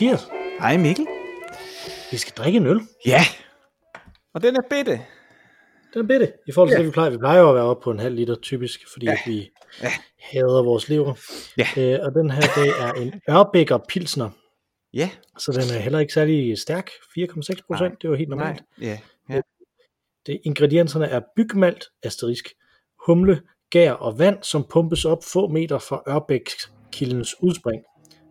Hej Mathias. Hej Mikkel. Vi skal drikke en øl. Ja. Og den er bitte. Den er bitte. I forhold til Ja. det, vi plejer. Vi plejer jo at være oppe på en halv liter typisk, fordi Ja. at vi Ja. hader vores lever. Ja. Øh, og den her, det er en Ørbækker Pilsner. Ja. Så den er heller ikke særlig stærk. 4,6 procent, Nej. det er jo helt normalt. Ja. ja. Det, ingredienserne er bygmalt, asterisk, humle, gær og vand, som pumpes op få meter fra Ørbækkildens udspring.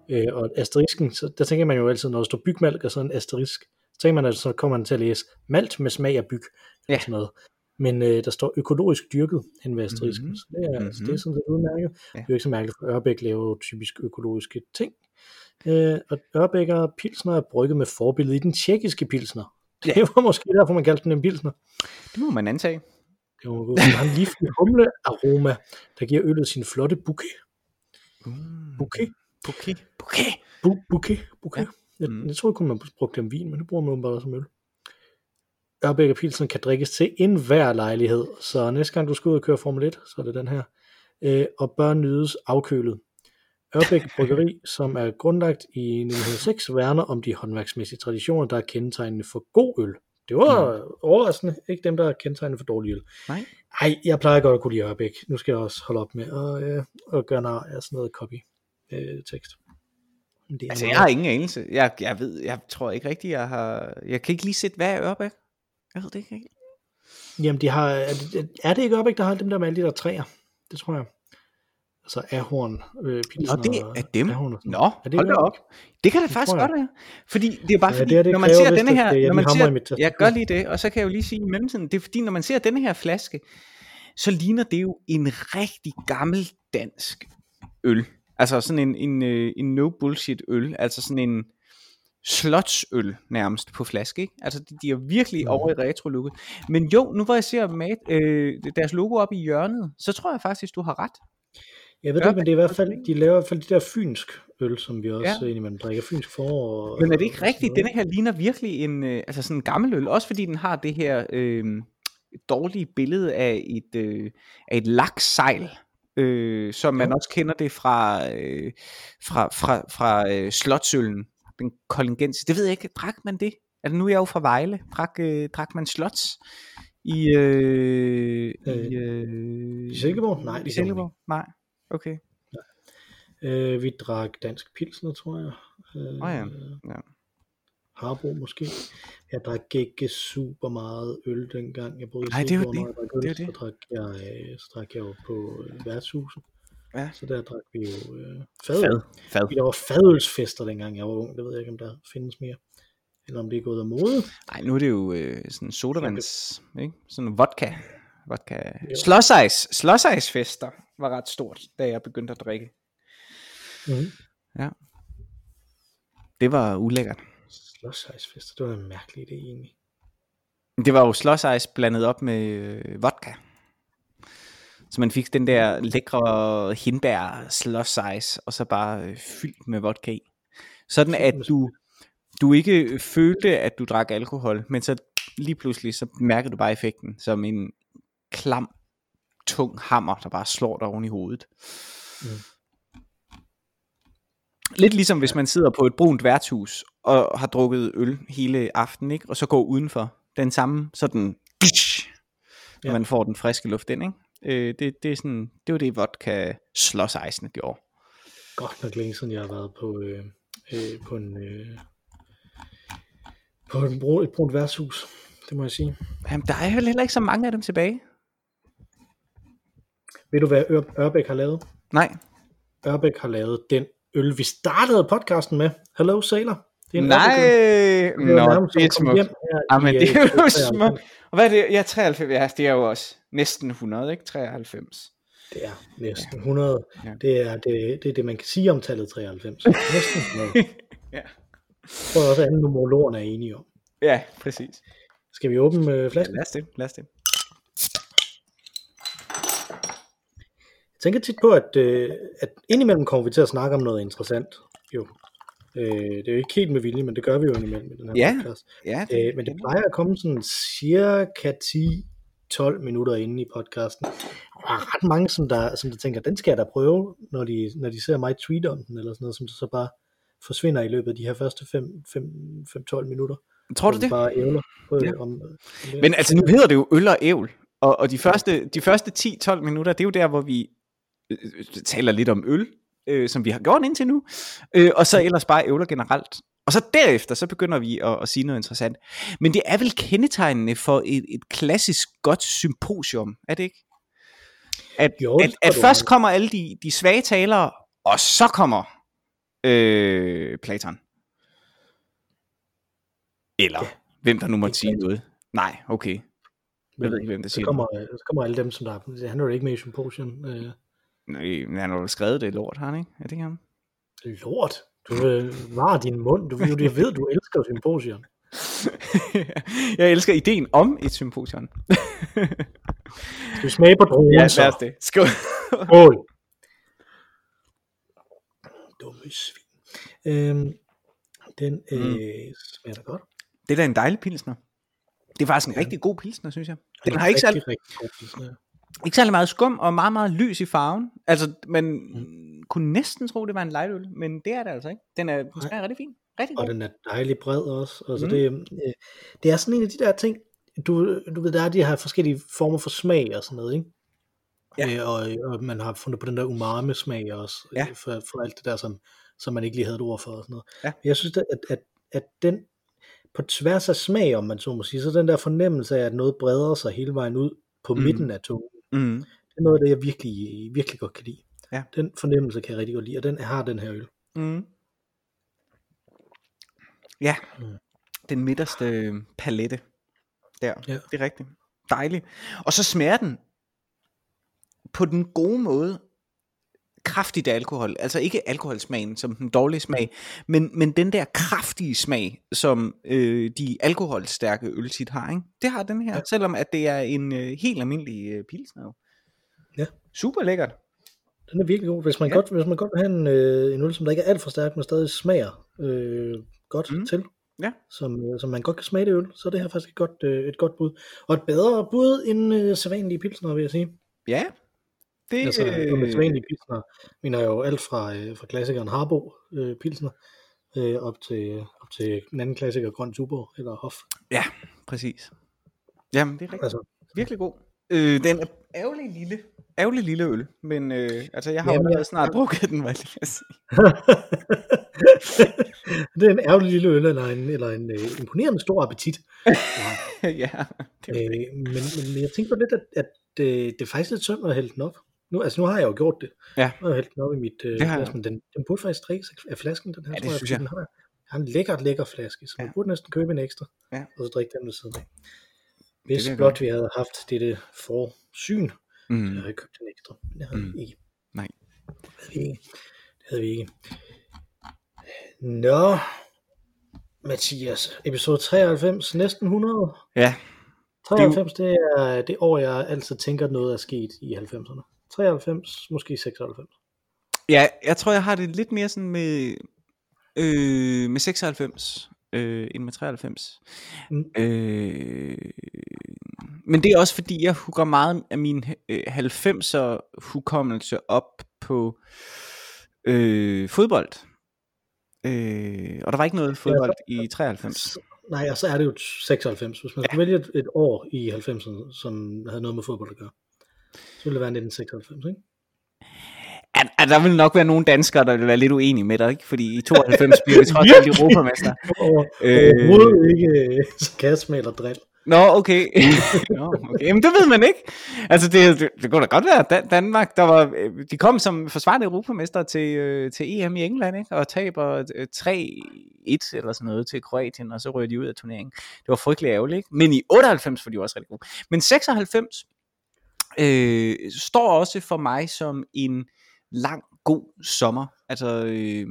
Øh, og asterisken, så der tænker man jo altid, når der står bygmalt og sådan en asterisk, så tænker man, at så kommer man til at læse malt med smag af byg. Ja. Eller sådan noget. Men øh, der står økologisk dyrket hen ved asterisken, Mhm. mm-hmm. så det er, mm-hmm. det er Mhm. sådan lidt udmærket. Ja. Det er jo ikke så mærkeligt, for Ørbæk laver jo typisk økologiske ting. Øh, og Ørbækker Pilsner er brygget med forbillede i den tjekkiske Pilsner. Det Ja. var måske derfor, man kaldte den en Pilsner. Det må man antage. Det var. Den har en livlig humle aroma, der giver øllet sin flotte bouquet. Mm. Bouquet? Bouquet. Bouquet. Bu- bouquet? Bouquet? Ja. Jeg, Mm. jeg tror kun man brugte dem vin, men det bruger man også som øl. Ørbæk og Pilsen kan drikkes til enhver lejlighed, så næste gang du skal ud og køre Formel 1, så er det den her. Øh, og bør nydes afkølet. Ørbæk Bryggeri, som er grundlagt i 1906, værner om de håndværksmæssige traditioner, der er kendetegnende for god øl. Det var mm. overraskende, ikke dem, der er kendetegnende for dårlig øl. Nej. Ej, jeg plejer godt at kunne lide Ørbæk. Nu skal jeg også holde op med at, øh, at gøre nar af sådan noget copy øh, tekst. Det er Altså, meget- jeg har ingen anelse. Jeg, jeg ved, jeg tror ikke rigtigt, jeg har... Jeg kan ikke lige sætte, hvad er Ørbæk? Jeg ved det ikke rigtigt. Jamen, de har, er, det, er det ikke Ørbæk, der har dem der med alle de der træer? Det tror jeg. Altså Ahorn, øh, Pilsner, Nå, det er dem. Ahorn Nå, noget. Er det hold da op. Det kan da Det faktisk godt være. Fordi det er bare Ja, fordi, det er det når man ser denne her... det- jeg Når man ser, jeg gør lige det, og så kan jeg jo lige sige i mellemtiden, det er fordi, når man ser denne her flaske, så ligner det jo en rigtig gammel dansk øl. Altså sådan en, en, øh, en no bullshit øl. Altså sådan en slotsøl nærmest på flaske, ikke? Altså de, de er virkelig mm. over i retro Men jo, nu hvor jeg ser mat, øh, deres logo op i hjørnet, så tror jeg faktisk, du har ret. Jeg ved det, men det er i hvert fald, de laver i hvert fald de der fynsk øl, som vi også Ja. indimellem drikker. Fynsk forår. og- Men er det ikke rigtigt? Denne her ligner virkelig en, øh, altså sådan en gammel øl, også fordi den har det her øh, dårlige billede af et, øh, af et laksejl, øh, som man Jo. også kender det fra, øh, fra, fra, fra øh, slotsøllen, den kollegensis. Det ved jeg ikke, drak man det? Altså nu er jeg jo fra Vejle, drak, øh, drak man slots i, øh, i, øh, i Silkeborg? Nej, i Silkeborg? Nej, okay. Øh, vi drak dansk pilsner, tror jeg. Øh, Åh ja, ja. Harbo måske. Jeg drak ikke super meget øl dengang. Jeg boede i Nej, det er jo når jeg drak øl, Det er jo Så drak jeg, øh, så drak jeg jo på øh, værtshuset. Ja. Så der drak vi jo øh, fad. Fad. Fad. Der var fadølsfester dengang jeg var ung. Det ved jeg ikke, om der findes mere. Eller om det er gået af mode. Nej, nu er det jo øh, sådan sodavands, ikke? Sådan vodka. vodka. Jo. Slush-ice. Slush-ice fester var ret stort, da jeg begyndte at drikke. Mm-hmm. Det var ulækkert. Slush-ice-fester, det var en mærkelig idé egentlig. Det var jo slush-ice blandet op med øh, vodka. Så man fik den der lækre hindbær slush-ice, og så bare øh, fyldt med vodka i. Sådan at du, du ikke følte, at du drak alkohol, men så lige pludselig, så mærkede du bare effekten, som en klam, tung hammer, der bare slår dig oven i hovedet. Mm. Lidt ligesom hvis man sidder på et brunt værtshus og har drukket øl hele aftenen, ikke? og så går udenfor. Den samme sådan, når Ja. man får den friske luft ind. Ikke? Øh, det, det, er sådan, det var det vodka slåsejsene gjorde. Godt nok længe siden jeg har været på, øh, øh, på en... Øh, på en bro, et brunt værtshus. Det må jeg sige. Jamen, der er jo heller ikke så mange af dem tilbage. Ved du, hvad Ør- Ørbæk har lavet? Nej. Ørbæk har lavet den øl, vi startede podcasten med. Hello Sailor. Det er en Nej. Det er Nå, nærmest det er smukt. Jamen, det er jo 93. smukt. Og hvad er det? Ja, 93, ja, det er jo også næsten 100, ikke? 93. Det er næsten 100. Ja. Det, er, det, det er det, man kan sige om tallet 93. Næsten 100. Ja. Jeg tror også, at alle numerologerne er enige om. Ja, præcis. Skal vi åbne øh, Ja, flasken? lad os det, lad os det. Jeg tænker tit på, at, øh, at indimellem kommer vi til at snakke om noget interessant. Jo. Øh, det er jo ikke helt med vilje, men det gør vi jo indimellem i den her Ja, podcast. Ja, Øh, men det plejer at komme sådan cirka 10-12 minutter inde i podcasten. Og der er ret mange, som der, som der tænker, den skal jeg da prøve, når de, når de ser mig tweet om den, eller sådan noget, som så bare forsvinder i løbet af de her første 5-12 minutter. Tror du det? Bare ævler på, Ja. ja. om, om det. Men altså, nu hedder det jo øl og ævl, og, og de første, de første 10-12 minutter, det er jo der, hvor vi øh, øh, taler lidt om øl, øh, som vi har gjort indtil nu, øh, og så ellers bare ævler generelt. Og så derefter, så begynder vi at, at sige noget interessant. Men det er vel kendetegnende for et, et klassisk godt symposium, er det ikke? At, Jo, at, at først kommer alle de, de svage talere, og så kommer øh, Platon. Eller Ja. hvem der nu måtte sige noget. Nej, okay. Jeg ved ikke, hvem der så siger det. kommer, så kommer alle dem, som der er, han er jo ikke med i Symposium. Øh, Nej, men han har jo skrevet det lort, har han ikke? Er det ikke ham? lort, du øh, var din mund, du, jeg ved, du elsker Symposium. jeg elsker ideen om et symposium. Skal vi smage på dronen ja, lad os det. Skål. Skål. Dumme svin. Øhm, den øh, Mm. smager da godt. Det er da en dejlig pilsner. Det er faktisk en Ja. rigtig god pilsner, synes jeg. Den er har ikke særlig, rigtig, rigtig god pilsner. Ikke særlig meget skum, og meget, meget lys i farven. Altså, man Mm. kunne næsten tro, det var en lightøl, men det er det altså ikke. Den er, den smager rigtig fin. Rigtig Og god. den er dejlig bred også. Altså Mm. det, øh, det er sådan en af de der ting, du, du ved, der er de her forskellige former for smag og sådan noget, ikke? Ja. Øh, og, og man har fundet på den der umami-smag også, Ja. øh, for, for alt det der, som, som man ikke lige havde et ord for og sådan noget. Ja. Men Jeg synes, at, at, at, at den, på tværs af smag, om man så må sige, så den der fornemmelse af, at noget breder sig hele vejen ud på Mm. midten af tungen, Mm. det er noget af det, jeg virkelig, virkelig godt kan lide. Ja. Den fornemmelse kan jeg rigtig godt lide, og den har den her øl. Mm. Ja, Mm. den midterste palette der. Ja. Det er rigtigt. Dejligt. Og så smager den på den gode måde kraftigt af alkohol. Altså ikke alkoholsmagen som den dårlige smag, men, men den der kraftige smag, som øh, de alkoholstærke øl tit har. Ikke? Det har den her, ja. Selvom at det er en øh, helt almindelig øh, pilsner. Ja. Super lækkert. Den er virkelig god. Hvis man, Ja. godt, hvis man godt vil have en, øh, en øl, som der ikke er alt for stærk, men stadig smager øh, godt mm. til, Ja. som, øh, som man godt kan smage det øl, så er det her faktisk et godt, øh, et godt bud. Og et bedre bud end øh, sædvanlige pilsner, vil jeg sige. Ja. Det, Altså, øh, sædvanlige pilsner mener jo alt fra, øh, fra klassikeren Harbo øh, pilsner, øh, op, til, op til den anden klassiker, Grøn Tuborg eller Hof. Ja, præcis. Jamen, det er rigtigt. Altså, Virkelig god. Øh, den er ærgerlig lille. Ærgerlig lille øl, men øh, altså, jeg har jo Jamen, allerede jeg- snart drukket den, var jeg lige at sige. det er en ærgerlig lille øl, eller en, eller en øh, imponerende stor appetit. Ja. ja, det er Øh, men, men, jeg tænkte på lidt, at, at øh, det er faktisk lidt synd at hælde den op. Nu, altså nu har jeg jo gjort det. Ja. Nu har jeg hældt den op i mit øh, glas, jeg. men den, den burde faktisk drikkes af flasken, den her. Ja, det tror synes fordi jeg. Den har, har en lækker, lækker flaske, så man Ja. burde næsten købe en ekstra, Ja. og så drikke den ved siden af. Hvis jeg blot gøre. vi havde haft dette forsyn, så Mm. havde jeg købt en ekstra. Men det havde Mm. vi ikke. Nej. Det havde vi ikke. Det havde vi ikke. Nå, Mathias, episode 93, næsten 100. Ja, 93, det er det år, jeg altid tænker, noget er sket i 90'erne. 93, måske 96. ja, jeg tror, jeg har det lidt mere sådan med, øh, med 96, øh, end med 93. Mm. Øh, men det er også fordi, jeg hugger meget af min øh, 90'er hukommelse op på øh, fodbold. Øh, og der var ikke noget fodbold i 93. Nej, og så er det jo 96. Hvis man skulle vælge et, et år i 90'erne, som havde noget med fodbold at gøre, så ville det være 1996, ikke? At, at der vil nok være nogle danskere, der vil være lidt uenige med dig, ikke? Fordi i 92 bliver vi trods alt europamester. Øh. Overhovedet ikke øh, sarkasme eller drill. Nå, okay. Nå, okay. Jamen, det ved man ikke. Altså, det, det, det kunne da godt være, Dan- Danmark, der var, øh, de kom som forsvarende europamester til, øh, til EM i England, ikke? og taber øh, 3-1 eller sådan noget til Kroatien, og så rører de ud af turneringen. Det var frygtelig ærgerligt, ikke? Men i 98 var de også rigtig gode. Men 96 øh, står også for mig som en lang, god sommer. Altså, øh,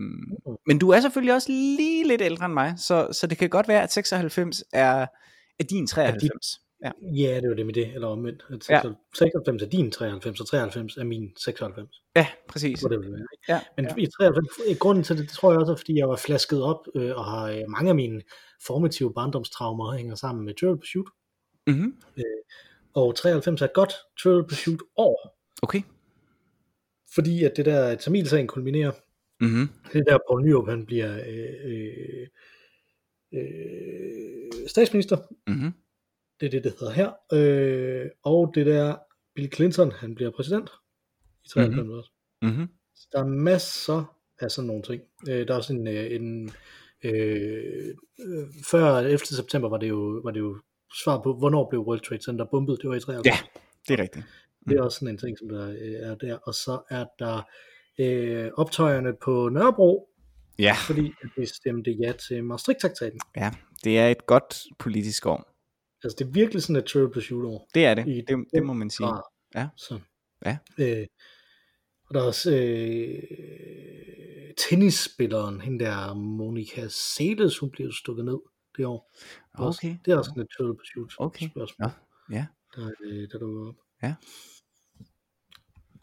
men du er selvfølgelig også lige lidt ældre end mig, så, så det kan godt være, at 96 er, er din 93. Ja. Ja, det er jo det med det, eller omvendt. At Ja. 96 er din 93, og 93 er min 96. ja, præcis. Det vil være. Ja, Men ja. ja. i 93, eh, grunden til det, det tror jeg også er, fordi jeg var flasket op, øh, og har øh, mange af mine formative barndomstraumer hænger sammen med Trivial Pursuit. Mm-hmm. Og 93 er et godt Trivial Pursuit år, Okay. fordi at det der Tamilsagen kulminerer, Mhm. Det er der, Poul Nyrup, han bliver øh, øh, øh, statsminister. Mhm. Det er det, det hedder her. Øh, og det der, Bill Clinton, han bliver præsident i 93 mm-hmm. Mhm. Så Der er masser af sådan nogle ting. Øh, der er også en, øh, en øh, øh, før 11. september var det jo, var det jo svar på, hvornår blev World Trade Center bombet. Det var i 93. Ja, det er rigtigt. Det er også sådan en ting, som der øh, er der. Og så er der øh, optøjerne på Nørrebro, Ja, fordi at vi stemte ja til Maastricht-traktaten. ja, det er et godt politisk år. Altså det er virkelig sådan et triple pursuit år. Det er det. I Det, det må man sige. grad. Ja. Så. Ja. Øh, og der er også øh, tennisspilleren, hende der Monika Seles, hun blev stukket ned det år. Også- Okay. Det er også sådan et triple pursuit Okay. spørgsmål, Ja. Ja. der, øh, der dukker op.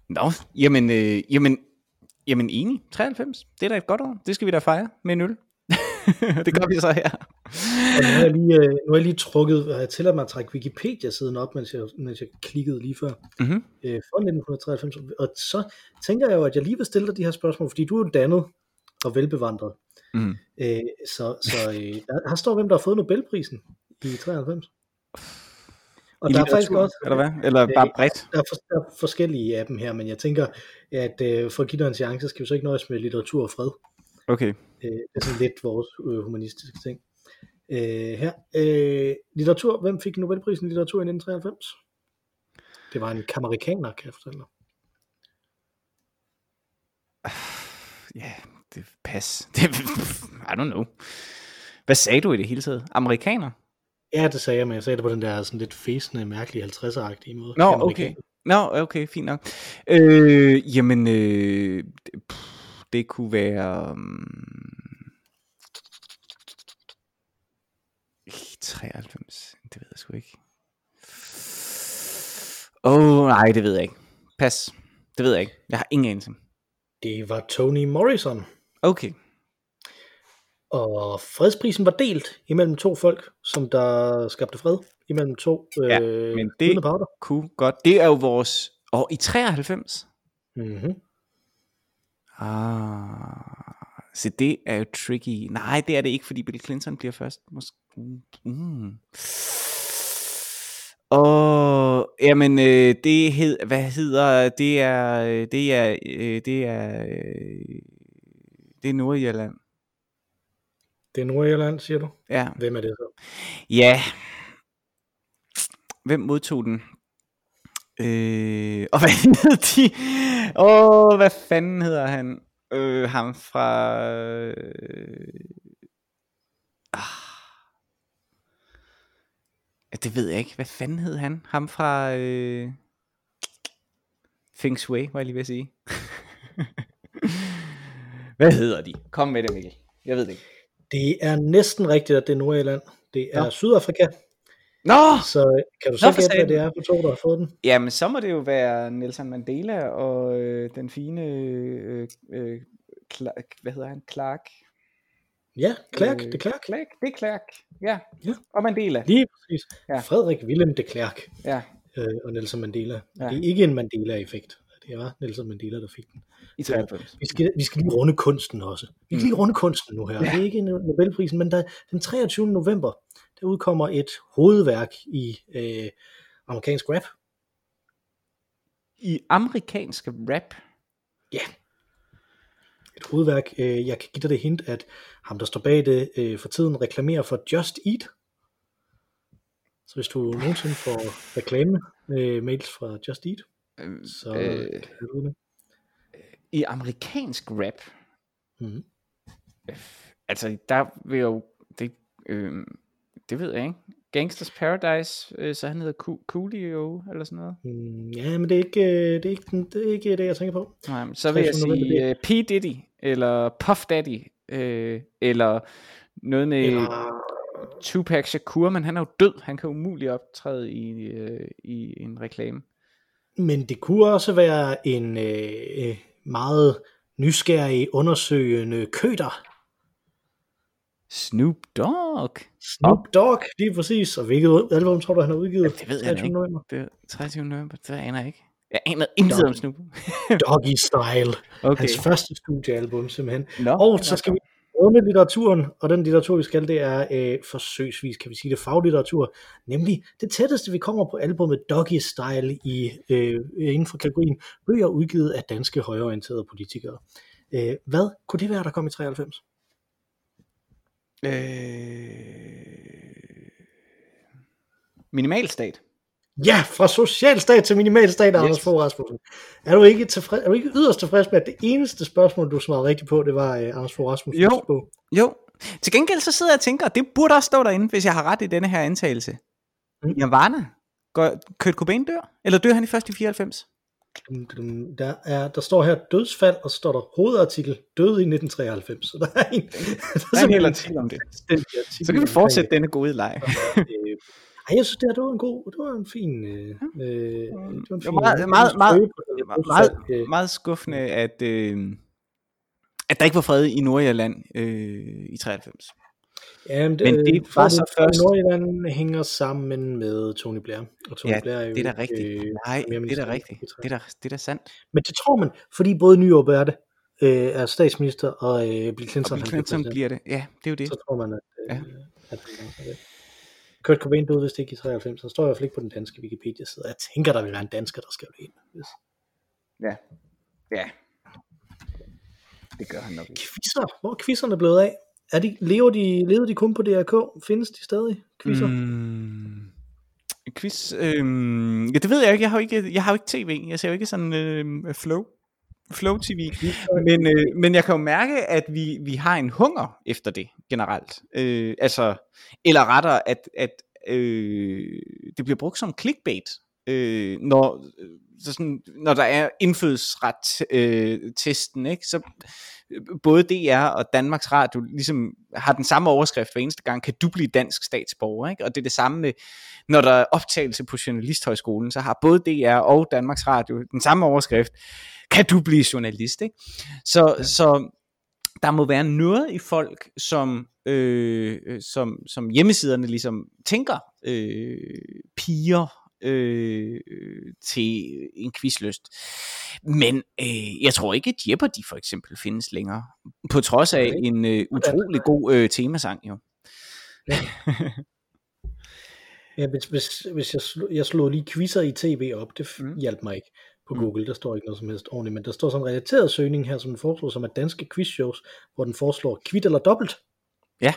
Nå, jamen, øh, jamen, jamen enig. 93. Det er da et godt år. Det skal vi da fejre med en øl. det gør vi så her. Og nu har jeg lige, øh, nu har jeg lige trukket, og jeg tillader mig at trække Wikipedia-siden op, mens jeg, mens jeg klikkede lige før, Mhm. øh, fra 1993. Og så tænker jeg jo, at jeg lige vil stille dig de her spørgsmål, fordi du er jo dannet og velbevandret. Mhm. Øh, så så øh, der, her står, hvem der har fået Nobelprisen i 93. Og I der er faktisk også, Eller hvad? Eller bare bredt? der er, for, der er forskellige af dem her, men jeg tænker, at øh, for at give dig en chance, skal vi så ikke nøjes med litteratur og fred. Okay. Øh, det er sådan lidt vores øh, humanistiske ting. Øh, her. Øh, litteratur. Hvem fik Nobelprisen i litteratur i 1993? Det var en kamerikaner, kan jeg fortælle dig. Ja, det pas. Det, I don't know. Hvad sagde du i det hele taget? Amerikaner? Ja, det sagde jeg, men jeg sagde det på den der sådan lidt fæsende, mærkelige 50'er-agtige måde. Nå, okay. Nå, okay, fint nok. Øh, jamen, øh, det- pff, det kunne være... Um, 93, det ved jeg sgu ikke. Åh, oh, nej, det ved jeg ikke. Pas. Det ved jeg ikke. Jeg har ingen anelse. Det var Toni Morrison. Okay. Og fredsprisen var delt imellem to folk, som der skabte fred. Imellem to Ja, øh, men det- parter. Kunne godt. Det er jo vores... Og i 93? Mm-hmm. Ah, så det er jo tricky. Nej, det er det ikke, fordi Bill Clinton bliver først. Måske. Mm. Og jamen, øh, det hed, hvad hedder, det er, øh, det er, øh, det er, øh, det er Nordirland. Det er Nordjylland, siger du. Ja, Hvem er det så? ja. Hvem modtog den? Øh, og hvad hed de? Åh, oh, hvad fanden hedder han? Øh, ham fra... Øh, ah, Ja, det ved jeg ikke. Hvad fanden hed han? Ham fra... Øh, Feng Shui, var jeg lige ved at sige. hvad hedder de? Kom med det, Mikkel. Jeg ved det ikke. Det er næsten rigtigt, at det er Nordjylland. Det er Nå. Sydafrika. Nå! Så kan du så Nå, gætte, hvad det er for to, der har fået den? Jamen, så må det jo være Nelson Mandela og øh, den fine... Øh, øh, Clark, hvad hedder han? Clark? Ja, Clark, Øh, det er Clark. Clark, det er Clark. Ja. Ja. Og Mandela. Lige præcis. Ja. Frederik Willem de Klerk Ja. øh, og Nelson Mandela. Ja. Det er ikke en Mandela-effekt. Det var Nelson Mandela, der fik den. I 93. Vi skal, vi skal lige runde kunsten også. Vi kan lige runde kunsten nu her. Ja. Det er ikke en Nobelprisen, men der, den 23. november, der udkommer et hovedværk i øh, amerikansk rap. I amerikansk rap. Et hovedværk, øh, jeg kan give dig det hint, at ham, der står bag det, øh, for tiden reklamerer for Just Eat. Så hvis du nogensinde får reklame øh, mails fra Just Eat, Øh, så øh, det. I amerikansk rap. Mhm. Altså, der vil jo... Det, øh, det ved jeg ikke. Gangsters Paradise, øh, så han hedder Coolio, eller sådan noget. Mm, ja, men det er ikke, øh, det er ikke, det er ikke det, jeg tænker på. Nej, men så vil jeg 23. november, sige uh, P. Diddy, eller Puff Daddy, øh, eller noget med Eller, Tupac Shakur, men han er jo død. Han kan umuligt optræde i, øh, i en reklame. Men det kunne også være en øh, øh, meget nysgerrig, undersøgende køter. Snoop Dogg. Snoop Dogg, lige præcis. Og hvilket album tror du, han har udgivet? Ja, det ved jeg 23. ikke. november? Det er 23. november, det aner jeg ikke. Jeg aner intet om Snoop. Doggy Style. Okay. Hans første studiealbum, simpelthen. Nå, Og så skal vi runde litteraturen, og den litteratur, vi skal, det er øh, forsøgsvis, kan vi sige det, faglitteratur, nemlig det tætteste, vi kommer på albumet Doggy Style i, øh, inden for kategorien bøger udgivet af danske højorienterede politikere. Øh, hvad kunne det være, der kom i 93? Øh... Minimalstat. Ja, fra socialstat til minimalstat, yes. Anders Fogh Rasmussen. Er du, ikke tilfreds, er du ikke yderst tilfreds med, at det eneste spørgsmål, du svarede rigtigt på, det var uh, Anders Fogh Rasmussen? Jo, jo. Til gengæld så sidder jeg og tænker, det burde også stå derinde, hvis jeg har ret i denne her antagelse. Mm. Nirvana. Går, Kurt Cobain dør? Eller dør han i først i 94? Der, er, der står her dødsfald, og så står der hovedartikel død i 1993. Så der er en, der er en hel artikel om det. Så kan vi fortsætte denne gode leg. Ej, jeg synes, det, her, det var en god, det var en fin... Øh, øh, det var, en fin meget, meget, meget, meget, meget skuffende, at, øh, at der ikke var fred i Nordjylland øh, i 93. Jamen, det, Men det var så først... Nordjylland hænger sammen med Tony Blair. Og Tony ja, Blair er jo det er da rigtigt. Øh, Nej, det er da rigtigt. Det er da, det er da sandt. Men det tror man, fordi både Nyrup er det, øh, er statsminister, og øh, Bill Clinton, og Bill Clinton bliver det. Ja, det er jo det. Så tror man, at, øh, ja. at, at det. Kurt Cobain døde vist ikke i 93, så står i hvert fald ikke på den danske Wikipedia-side. Jeg tænker, der vil være en dansker, der skal ind. Hvis. Ja. Ja. Det gør han nok ikke. Quizzer. Hvor er quizzerne blevet af? Er de, lever de, lever de kun på DRK? Findes de stadig? Quizzer? Mm, quiz? Øhm, ja, det ved jeg ikke. Jeg har jo ikke, jeg har jo ikke tv. Jeg ser jo ikke sådan øh, flow. Flow TV. Men, øh, men jeg kan jo mærke, at vi, vi har en hunger efter det generelt. Øh, altså, eller rettere, at, at øh, det bliver brugt som clickbait, øh, når, så sådan, når der er indfødsret øh, testen, ikke? så både DR og Danmarks Radio ligesom har den samme overskrift hver eneste gang, kan du blive dansk statsborger, ikke? og det er det samme med, når der er optagelse på Journalisthøjskolen, så har både DR og Danmarks Radio den samme overskrift, kan du blive journalist, ikke? Så, ja. så der må være noget i folk, som, øh, som, som hjemmesiderne ligesom tænker øh, piger øh, til en quizlyst. Men øh, jeg tror ikke, at Jeopardy for eksempel findes længere, på trods af en øh, utrolig god øh, temasang jo. Ja. ja, hvis, hvis, hvis jeg, slog, jeg slog lige quizzer i tv op, det mm. hjalp mig ikke på. Google, der står ikke noget som helst ordentligt, men der står sådan en relateret søgning her, som den foreslår, som er danske quizshows, hvor den foreslår kvit eller dobbelt. Ja.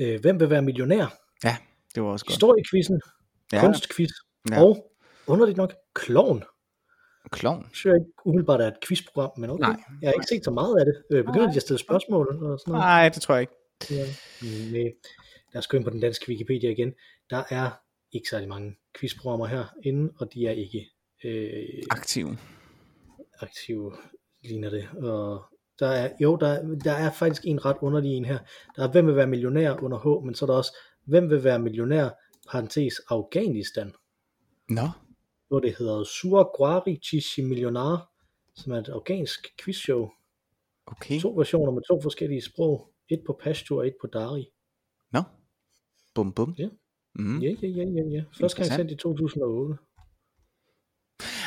Øh, hvem vil være millionær? Ja, det var også godt. Historiequizzen, ja. kunstquiz, ja. og underligt nok, klovn. Klovn? Jeg synes ikke umiddelbart er et quizprogram, men okay. Nej. Jeg har ikke set så meget af det. Øh, begynder de at stille spørgsmål? Og sådan noget? Nej, det tror jeg ikke. Ja. Øh, lad os gå ind på den danske Wikipedia igen. Der er ikke særlig mange quizprogrammer herinde, og de er ikke øh, aktive. Aktive ligner det. Og der er, jo, der, der er faktisk en ret underlig en her. Der er, hvem vil være millionær under H, men så er der også, hvem vil være millionær, parentes Afghanistan. Nå. No. Hvor det hedder Surguari Chishi Millionar, som er et afghansk quizshow. Okay. To versioner med to forskellige sprog. Et på Pashto og et på Dari. Nå. No. Bum bum. Ja. Mm. Ja, ja, ja, ja, ja. Første gang sendt i 2008.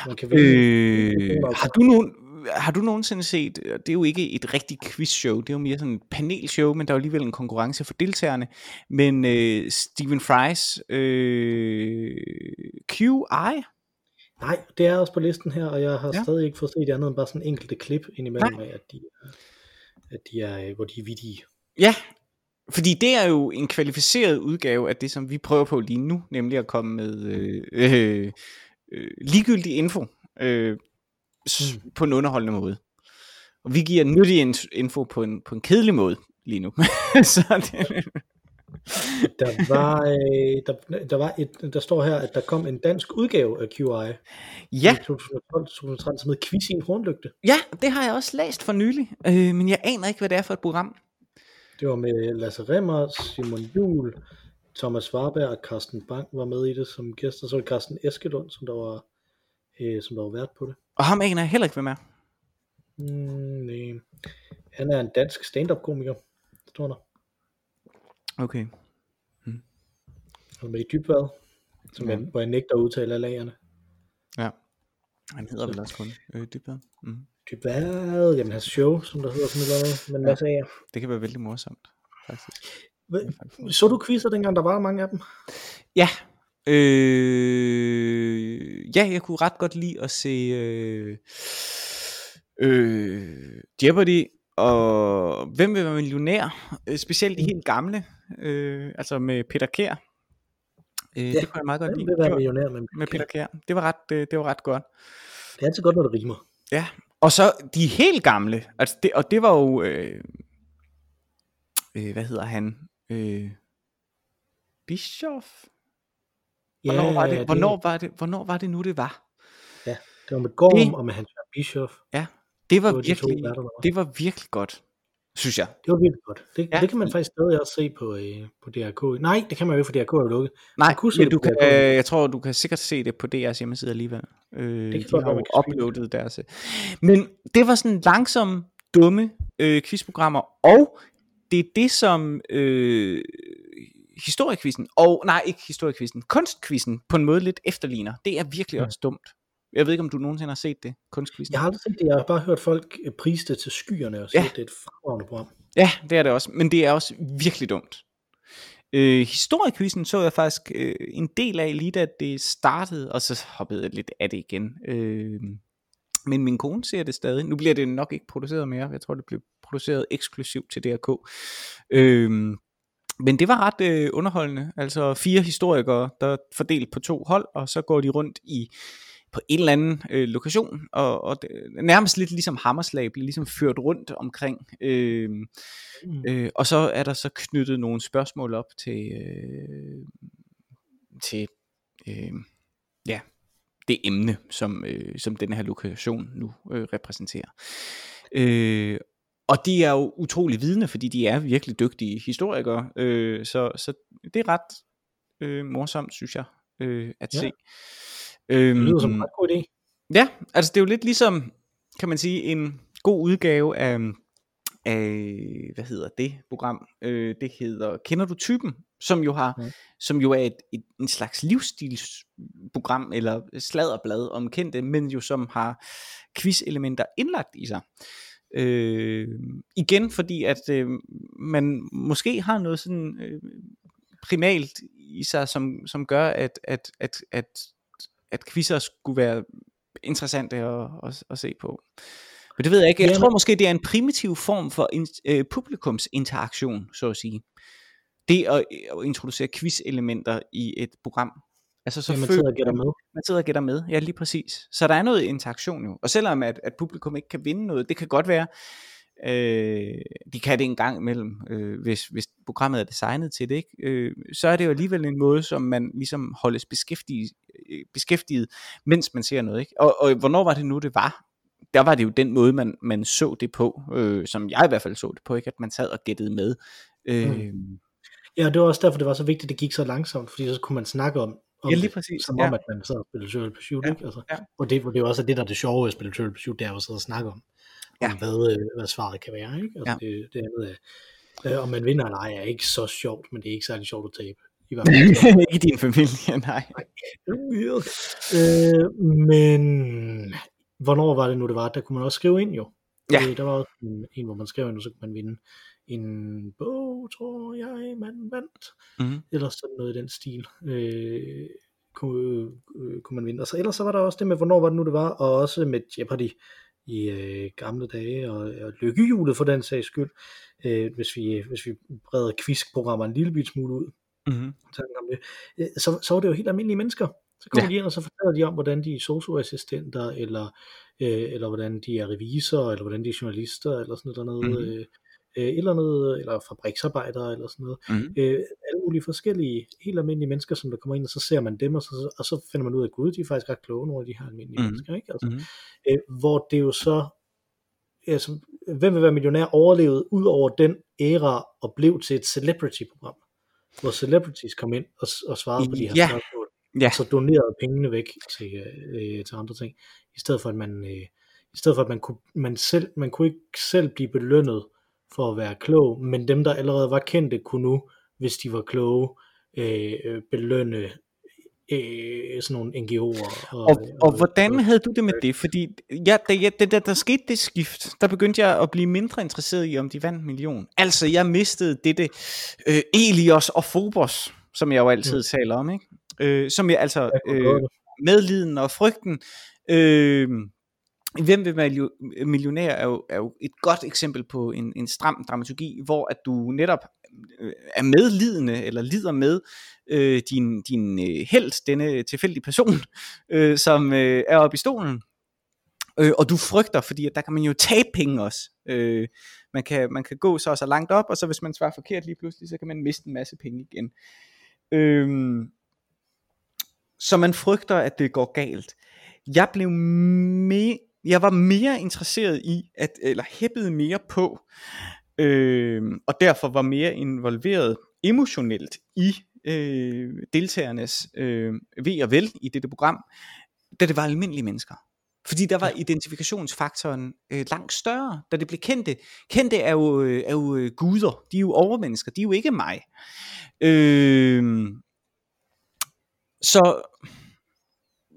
Man kan øh, har du nogen, har du nogensinde set, det er jo ikke et rigtigt quizshow, det er jo mere sådan et panelshow, men der er jo alligevel en konkurrence for deltagerne, men øh, Stephen Fry's øh, QI? Nej, det er også på listen her, og jeg har ja. stadig ikke fået set andet end bare sådan enkelte klip indimellem Nej. af, at de, at de er, øh, hvor de er vidige. Ja, fordi det er jo en kvalificeret udgave af det, som vi prøver på lige nu, nemlig at komme med øh, øh, øh, ligegyldig info øh, mm. på en underholdende måde. Og vi giver nyttig info på en, på en kedelig måde lige nu. så det... der var, øh, der, der, var et, der står her, at der kom en dansk udgave af QI ja. i 2012-2013, som hed Quiz i en hornlygte. Ja, det har jeg også læst for nylig, øh, men jeg aner ikke, hvad det er for et program. Det var med Lasse Remmer, Simon Jul, Thomas Warberg og Carsten Bang var med i det som gæster. Så var Carsten Eskelund, som der var, øh, som der var vært på det. Og ham aner jeg heller ikke, hvem er. Mm, nej. Han er en dansk stand-up komiker, står der. Okay. Hmm. Han er med i Dybvad, som ja. jeg, hvor jeg nægter at udtale af lagerne. Ja. Han hedder vel også kun øh, Dybvad. Mm. Dybvad, jamen hans show, som der hedder sådan noget, men sagde jeg? Det kan være vældig morsomt, faktisk. Så du quizzer dengang, der var mange af dem? Ja, øh, ja, jeg kunne ret godt lide at se øh, øh, Jeopardy og Hvem vil være millionær? Øh, specielt de helt gamle, øh, altså med Peter Kær. Øh, ja, det kunne jeg meget godt Hvem lide. vil være Det millionær med, med Peter Kær. Det var ret, øh, det var ret godt. Det er altid godt, når det rimer. Ja, og så de helt gamle, altså det, og det var jo, øh, øh, hvad hedder han, øh, Bischoff? Hvornår, var det, hvornår, var det, hvornår var det nu, det var? Ja, det var med Gorm Det- og med Hans Jørgen Bischoff. Ja, det var, Det var de to virkelig, der var. det var virkelig godt, synes jeg. Det var virkelig godt. Det, Ja. ja. det kan man faktisk stadig også se på, øh, på DRK. Nej, det kan man jo ikke, for DRK er lukket. Nej, kunne men det du kan, øh, jeg tror, du kan sikkert se det på DR's hjemmeside alligevel. Øh, kan de godt har jo uploadet deres. Men det var sådan langsomme, dumme øh, quizprogrammer, og det er det, som øh, historiekvisten, og nej, ikke historiekvisten, kunstkvisten på en måde lidt efterligner. Det er virkelig Ja. også dumt. Jeg ved ikke, om du nogensinde har set det, kunstkvisten. Jeg har aldrig set det. Jeg har bare hørt folk øh, prise det til skyerne og sige, Ja. det er et fremragende program. Ja, det er det også, men det er også virkelig dumt. Øh, historiekvisten så jeg faktisk øh, en del af lige da det startede, og så hoppede jeg lidt af det igen. Øh, men min kone ser det stadig. Nu bliver det nok ikke produceret mere. Jeg tror, det bliver produceret eksklusivt til DRK. Øh, men det var ret øh, underholdende. Altså fire historikere, der er fordelt på to hold, og så går de rundt i på en eller anden øh, lokation, og, og det, nærmest lidt ligesom hammerslag, bliver ligesom ført rundt omkring. Øh, Mm. Øh, og så er der så knyttet nogle spørgsmål op til, øh, til øh, ja, det emne, som, øh, som den her lokation nu øh, repræsenterer. Øh, og de er jo utrolig vidne, fordi de er virkelig dygtige historikere, øh, så, så det er ret øh, morsomt, synes jeg, øh, at Ja. se. Det Øhm, lyder som en ret god idé. Ja, altså det er jo lidt ligesom, kan man sige, en god udgave af, af hvad hedder det program? Øh, det hedder Kender du typen? Som jo har, Ja. som jo er et, et, en slags livsstilsprogram eller sladderblad om kendte, men jo som har quiz-elementer indlagt i sig. Øh, igen fordi at øh, man måske har noget sådan øh, primalt i sig, som, som gør at, at, at, at, at quizzer skulle være interessante at, at, at se på. Men det ved jeg ikke. Jeg Jamen- tror måske, det er en primitiv form for in, øh, publikumsinteraktion, så at sige. Det at, at introducere quiz-elementer i et program. Altså så Så man sidder og gætter med. man sidder og gætter med, ja lige præcis. Så der er noget interaktion jo. Og selvom at, at publikum ikke kan vinde noget, det kan godt være, øh, de kan det en gang imellem, øh, hvis, hvis programmet er designet til det, ikke? Øh, så er det jo alligevel en måde, som man ligesom holdes beskæftiget, øh, beskæftiget mens man ser noget. Ikke? Og, og hvornår var det nu, det var? Der var det jo den måde, man, man så det på, øh, som jeg i hvert fald så det på, ikke? at man sad og gættede med. Øh, Mm. Ja, det var også derfor, det var så vigtigt, at det gik så langsomt, fordi så kunne man snakke om, om Ja, lige præcis, som ja. om, at man sad og spillede Trivial Pursuit, Ja, ikke? Altså, ja. Og det, det er jo også det, der er det sjove at spille Trivial Pursuit, det er jo at sidde og snakke om, Ja. om hvad, øh, hvad svaret kan være, ikke? Altså, Ja. det, det andet er, øh, om man vinder eller ej, er ikke så sjovt, men det er ikke særlig sjovt at tabe. I hvert fald. ikke i din familie, nej. Øh, men hvornår var det nu, det var? Der kunne man også skrive ind jo. Ja. Øh, der var også en, en, hvor man skrev ind, og så kunne man vinde en bog, tror jeg, man vandt. Mm-hmm. Eller sådan noget i den stil. Øh, kunne, øh, kunne man vinde. Og så, ellers så var der også det med, hvornår var det nu, det var, og også med Jeopardy i øh, gamle dage, og, og lykkehjulet for den sags skyld, øh, hvis, vi, hvis vi breder quizprogrammer en lille bit smule ud Mm-hmm. øh, så, så var det jo helt almindelige mennesker. Så kommer Ja. de ind, og så fortæller de om, hvordan de er socioassistenter, eller, øh, eller hvordan de er revisorer, eller hvordan de er journalister, eller sådan noget, Mhm. mm-hmm. øh, øh, et eller andet, eller fabriksarbejdere, eller sådan noget. Mm-hmm. Øh, alle mulige forskellige, helt almindelige mennesker, som der kommer ind, og så ser man dem, og så, og så finder man ud af, gud, de er faktisk ret kloge, nogle af de her almindelige mm-hmm. mennesker, ikke? Altså, Mm-hmm. øh, hvor det jo så, altså, hvem vil være millionær, overlevede ud over den æra, og blev til et celebrity-program, hvor celebrities kom ind og, og svarede på de her Ja. spørgsmål, Ja. og så donerede pengene væk til, øh, til andre ting, i stedet for at man, øh, i stedet for at man kunne, man selv, man kunne ikke selv blive belønnet for at være klog, men dem der allerede var kendte kunne nu, hvis de var kloge, øh, øh, belønne øh, sådan nogle NGO'er. Og, og, og hvordan havde du det med det? Fordi ja, da, ja, da, da der skete det skift, der begyndte jeg at blive mindre interesseret i, om de vandt million. Altså, jeg mistede dette øh, Elios og Phobos, som jeg jo altid mm. taler om, ikke? Øh, som jeg altså øh, medliden og frygten. Øh, Hvem vil være millionær er jo, er jo et godt eksempel på en, en stram dramaturgi, hvor at du netop øh, er medlidende, eller lider med øh, din, din øh, held, denne tilfældige person, øh, som øh, er oppe i stolen. Øh, og du frygter, fordi at der kan man jo tabe penge også. Øh, man, kan, man kan gå så så langt op, og så hvis man svarer forkert lige pludselig, så kan man miste en masse penge igen. Øh, så man frygter, at det går galt. Jeg blev med jeg var mere interesseret i, at, eller hæppede mere på, øh, og derfor var mere involveret emotionelt i øh, deltagernes øh, ved og vel i dette program, da det var almindelige mennesker. Fordi der var identifikationsfaktoren øh, langt større, da det blev kendte. Kendte er jo, øh, er jo øh, guder, de er jo overmennesker, de er jo ikke mig. Øh, så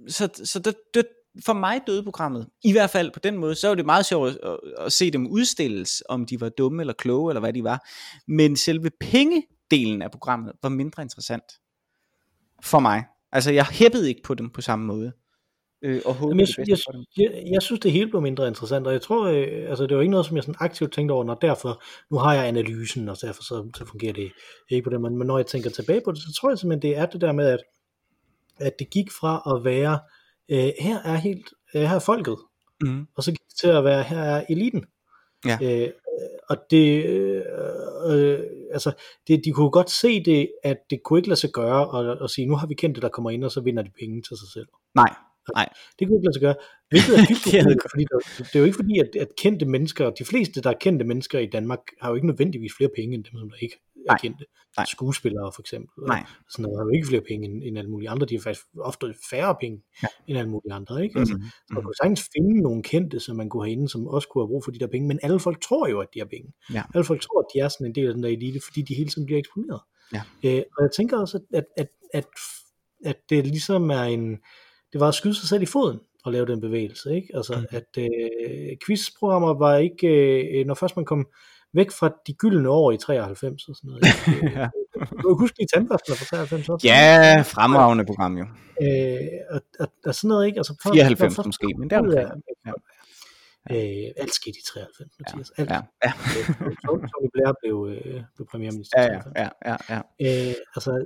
så, så det, det, for mig døde programmet. I hvert fald på den måde, så var det meget sjovt at, at, se dem udstilles, om de var dumme eller kloge, eller hvad de var. Men selve pengedelen af programmet var mindre interessant for mig. Altså, jeg hæppede ikke på dem på samme måde. Øh, og håbede jeg, det jeg, jeg, jeg synes, det hele blev mindre interessant, og jeg tror, øh, altså det var ikke noget, som jeg sådan aktivt tænkte over, når derfor, nu har jeg analysen, og derfor så, så fungerer det ikke på den måde, men når jeg tænker tilbage på det, så tror jeg simpelthen, det er det der med, at, at det gik fra at være øh, her er helt, øh, her er folket, mm. og så gik det til at være, her er eliten. Ja. Øh, og det, øh, øh, altså, det, de kunne godt se det, at det kunne ikke lade sig gøre, og, og sige, nu har vi kendt det, der kommer ind, og så vinder de penge til sig selv. Nej, Nej. Det kunne ikke lade sig gøre. Hvilket er dybt fordi der, det er jo ikke fordi, at, at kendte mennesker, de fleste, der er kendte mennesker i Danmark, har jo ikke nødvendigvis flere penge end dem, som der ikke er kendte. Nej. Skuespillere for eksempel. Nej. Sådan noget har jo ikke flere penge end, end alle mulige andre. De har faktisk ofte færre penge ja. end alle mulige andre. Ikke? Altså, mm-hmm. Så man kunne sagtens finde nogle kendte, som man kunne have inde, som også kunne have brug for de der penge. Men alle folk tror jo, at de har penge. Ja. Alle folk tror, at de er sådan en del af den der elite, fordi de hele tiden bliver eksponeret. Ja. Øh, og jeg tænker også, at, at, at, at, at det ligesom er en det var at skyde sig selv i foden og lave den bevægelse. Ikke? Altså, mm. at øh, quizprogrammer var ikke, øh, når først man kom væk fra de gyldne år i 93 og sådan noget. ja. Du kan huske de tandbørster fra 93 også? Ja, fremragende program jo. Øh, og, og, og, sådan noget, ikke? Altså, for, 94 for, måske, men det er omkring. Ja. Øh, alt skete i 93, Mathias. Ja, alt. ja, ja. Tony Blair blev, øh, blev premierminister. Ja, ja, ja, ja, ja. Øh, altså,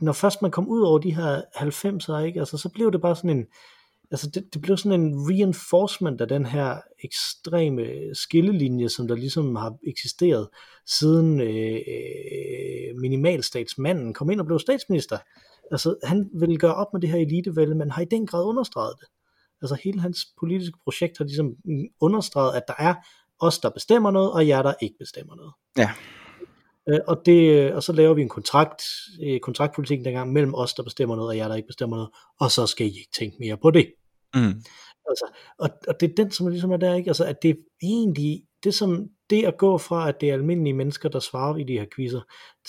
når først man kom ud over de her 90'er, ikke, altså, så blev det bare sådan en, altså det, det blev sådan en reinforcement af den her ekstreme skillelinje, som der ligesom har eksisteret siden øh, øh, minimalstatsmanden kom ind og blev statsminister. Altså han ville gøre op med det her elitevælde, men har i den grad understreget det. Altså hele hans politiske projekt har ligesom understreget, at der er os, der bestemmer noget, og jer, der ikke bestemmer noget. Ja. Øh, og, det, og så laver vi en kontrakt, øh, kontraktpolitik dengang mellem os, der bestemmer noget, og jer, der ikke bestemmer noget, og så skal I ikke tænke mere på det. Mm. Altså, og, og det er den, som ligesom er der, ikke? Altså, at det er egentlig, det som, det at gå fra, at det er almindelige mennesker, der svarer i de her quizzer,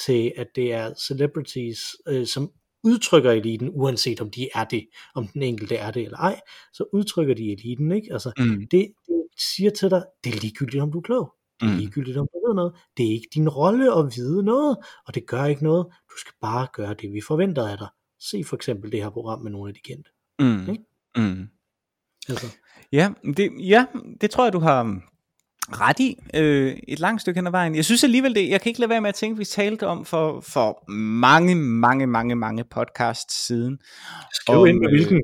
til at det er celebrities, øh, som udtrykker eliten, uanset om de er det, om den enkelte er det eller ej, så udtrykker de eliten, ikke? Altså, mm. det, det siger til dig, det er ligegyldigt, om du er klog. Det er mm. ligegyldigt, om du ved noget. Det er ikke din rolle at vide noget, og det gør ikke noget. Du skal bare gøre det, vi forventer af dig. Se for eksempel det her program med nogle af de kendte. Mm. Ikke? Mm. Altså. Ja, det, ja, det tror jeg, du har ret i øh, et langt stykke hen ad vejen. Jeg synes alligevel det, jeg kan ikke lade være med at tænke, vi talte om for, for mange, mange, mange, mange podcasts siden. Skriv om, ind med hvilken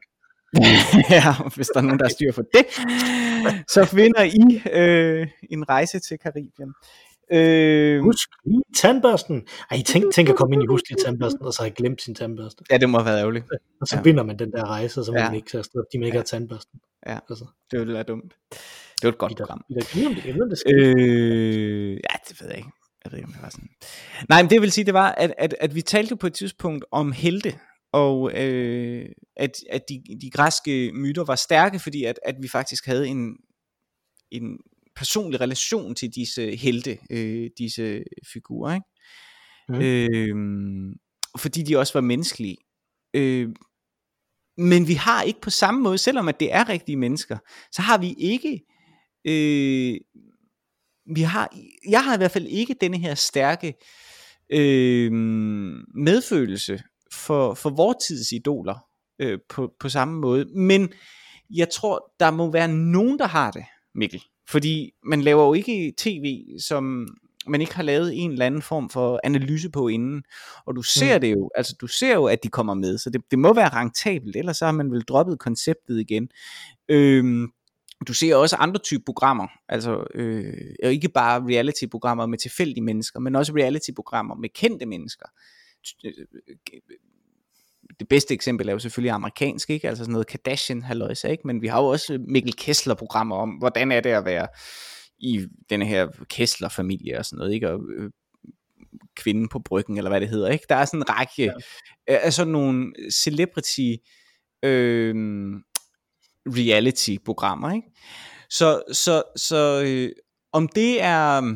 ja, hvis der er nogen, der har styr for det, så finder I øh, en rejse til Karibien. Øh, Husk lige tandbørsten. Ej, tænk, tænk at komme ind i husk lige tandbørsten, og så har jeg glemt sin tandbørste. Ja, det må have været ærgerligt. Og så ja. vinder man den der rejse, og så må ja. man ikke tage afsted, fordi man ikke ja. har tandbørsten. Ja, altså. det ville være dumt. Det var et godt program. Øh, ja, det ved jeg ikke. Jeg ved ikke, om det var sådan. Nej, men det vil sige, det var, at, at, at vi talte på et tidspunkt om helte, og øh, at, at de, de græske myter var stærke, fordi at, at vi faktisk havde en, en personlig relation til disse helte, øh, disse figurer, ikke? Mm. Øh, fordi de også var menneskelige. Øh, men vi har ikke på samme måde, selvom at det er rigtige mennesker, så har vi ikke, øh, vi har, jeg har i hvert fald ikke denne her stærke øh, medfølelse for, for vores tids idoler øh, på, på samme måde. Men jeg tror, der må være nogen, der har det, Mikkel. Fordi man laver jo ikke tv, som man ikke har lavet en eller anden form for analyse på inden. Og du ser mm. det jo, altså du ser jo, at de kommer med, så det, det må være rentabelt, ellers så har man vel droppet konceptet igen. Øhm, du ser også andre typer programmer, altså øh, ikke bare reality-programmer med tilfældige mennesker, men også reality-programmer med kendte mennesker. Det bedste eksempel er jo selvfølgelig amerikansk, ikke? altså sådan noget Kardashian halløjse, ikke? men vi har jo også Mikkel Kessler-programmer om, hvordan er det at være i den her Kessler-familie og sådan noget, ikke? og øh, kvinden på bryggen, eller hvad det hedder. Ikke? Der er sådan en række ja. af sådan nogle celebrity øh, reality-programmer. Ikke? Så, så, så øh, om det er...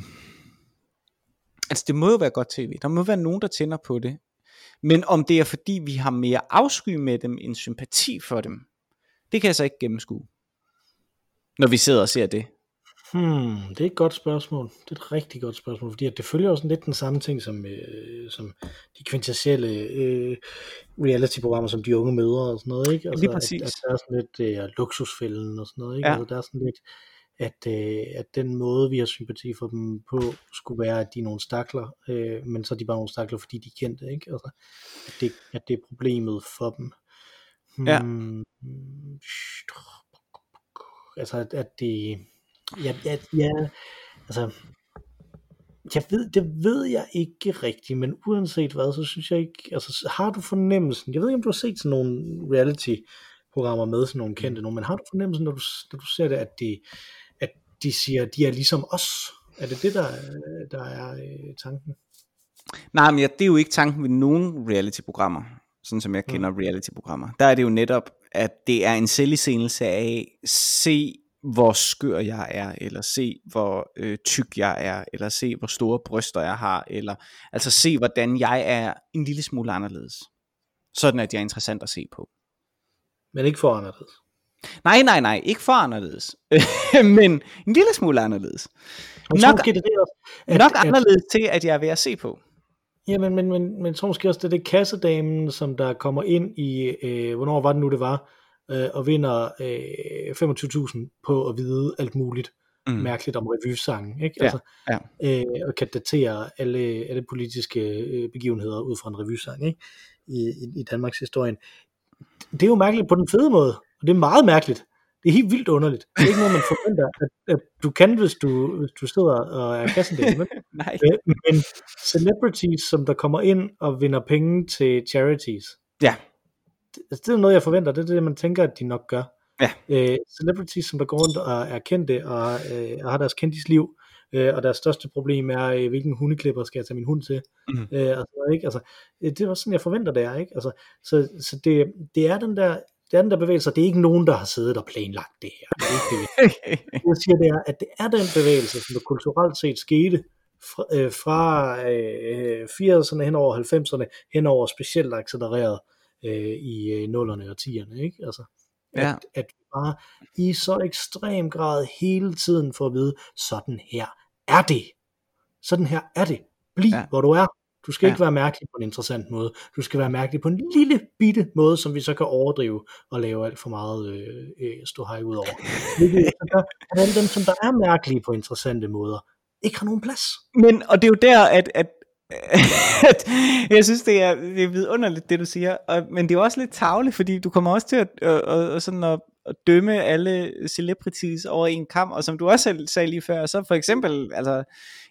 Altså det må jo være godt tv. Der må være nogen, der tænder på det. Men om det er fordi, vi har mere afsky med dem, end sympati for dem, det kan jeg så ikke gennemskue. Når vi sidder og ser det. Hmm, det er et godt spørgsmål. Det er et rigtig godt spørgsmål, fordi at det følger også lidt den samme ting som, øh, som de kvintessielle øh, reality-programmer, som de unge mødre og sådan noget, ikke? Altså, Lige præcis. At, at der er sådan lidt øh, luksusfælden og sådan noget, ikke? Ja. Altså, der er sådan lidt, at, øh, at den måde, vi har sympati for dem på, skulle være, at de er nogle stakler, øh, men så er de bare nogle stakler, fordi de er kendte, ikke? Altså, at det, at det er problemet for dem. Hmm, ja. Altså, at, at det Ja, ja, ja, altså, jeg ved, det ved jeg ikke rigtigt, men uanset hvad, så synes jeg ikke, altså har du fornemmelsen, jeg ved ikke om du har set sådan nogle reality programmer med sådan nogle kendte nogen, men har du fornemmelsen, når du, når du ser det, at de, at de siger, de er ligesom os? Er det det, der, der er øh, tanken? Nej, men ja, det er jo ikke tanken ved nogen reality-programmer, sådan som jeg kender mm. reality-programmer. Der er det jo netop, at det er en selviscenelse af, se hvor skør jeg er, eller se hvor øh, tyk jeg er, eller se hvor store bryster jeg har, eller altså se hvordan jeg er en lille smule anderledes. Sådan at jeg er interessant at se på. Men ikke for anderledes. Nej, nej, nej, ikke for anderledes. men en lille smule anderledes. Og nok, måske det er også, at, nok anderledes at, til, at jeg er ved at se på. Ja, men, men, men, men så måske også det, det kassedamen, som der kommer ind i, øh, hvornår var det nu, det var, øh, og vinder øh, 25.000 på at vide alt muligt mm. mærkeligt om revysangen, ikke? Ja, altså, ja. Øh, og kan datere alle, alle politiske øh, begivenheder ud fra en revysang, ikke? I, i, i Danmarks historien. Det er jo mærkeligt på den fede måde, og det er meget mærkeligt. Det er helt vildt underligt. Det er ikke noget, man forventer, at, at du kan, hvis du, hvis du sidder og er kassendel. Men, Nej. Øh, men celebrities, som der kommer ind og vinder penge til charities, Ja, altså, det er noget, jeg forventer. Det er det, man tænker, at de nok gør. Ja. Øh, celebrities, som der går rundt og er kendte og, øh, og har deres kendisliv, øh, og deres største problem er, øh, hvilken hundeklipper skal jeg tage min hund til. mm. Øh, altså, ikke? Altså, øh, det er også sådan, jeg forventer det er. Ikke? Altså, så så det, det er den der det er den der bevægelse, det er ikke nogen, der har siddet og planlagt det her. Det er ikke det. jeg siger, det er, at det er den bevægelse, som der kulturelt set skete fra, øh, fra øh, 80'erne hen over 90'erne, hen over specielt accelereret øh, i øh, nullerne og tierne, ikke? Altså, at, Ja. at vi bare i så ekstrem grad hele tiden får at vide, sådan her er det. Sådan her er det. Bliv, ja. hvor du er. Du skal Ja. ikke være mærkelig på en interessant måde. Du skal være mærkelig på en lille bitte måde, som vi så kan overdrive og lave alt for meget øh, øh, stå hej ud over. Alle dem, som der er mærkelige på interessante måder, ikke har nogen plads. Men, og det er jo der, at, at, at jeg synes, det er, det er vidunderligt, det du siger. Og, men det er jo også lidt tavligt, fordi du kommer også til at, at, at, at, sådan at, at dømme alle celebrities over en kamp, og som du også selv sagde lige før, så for eksempel altså,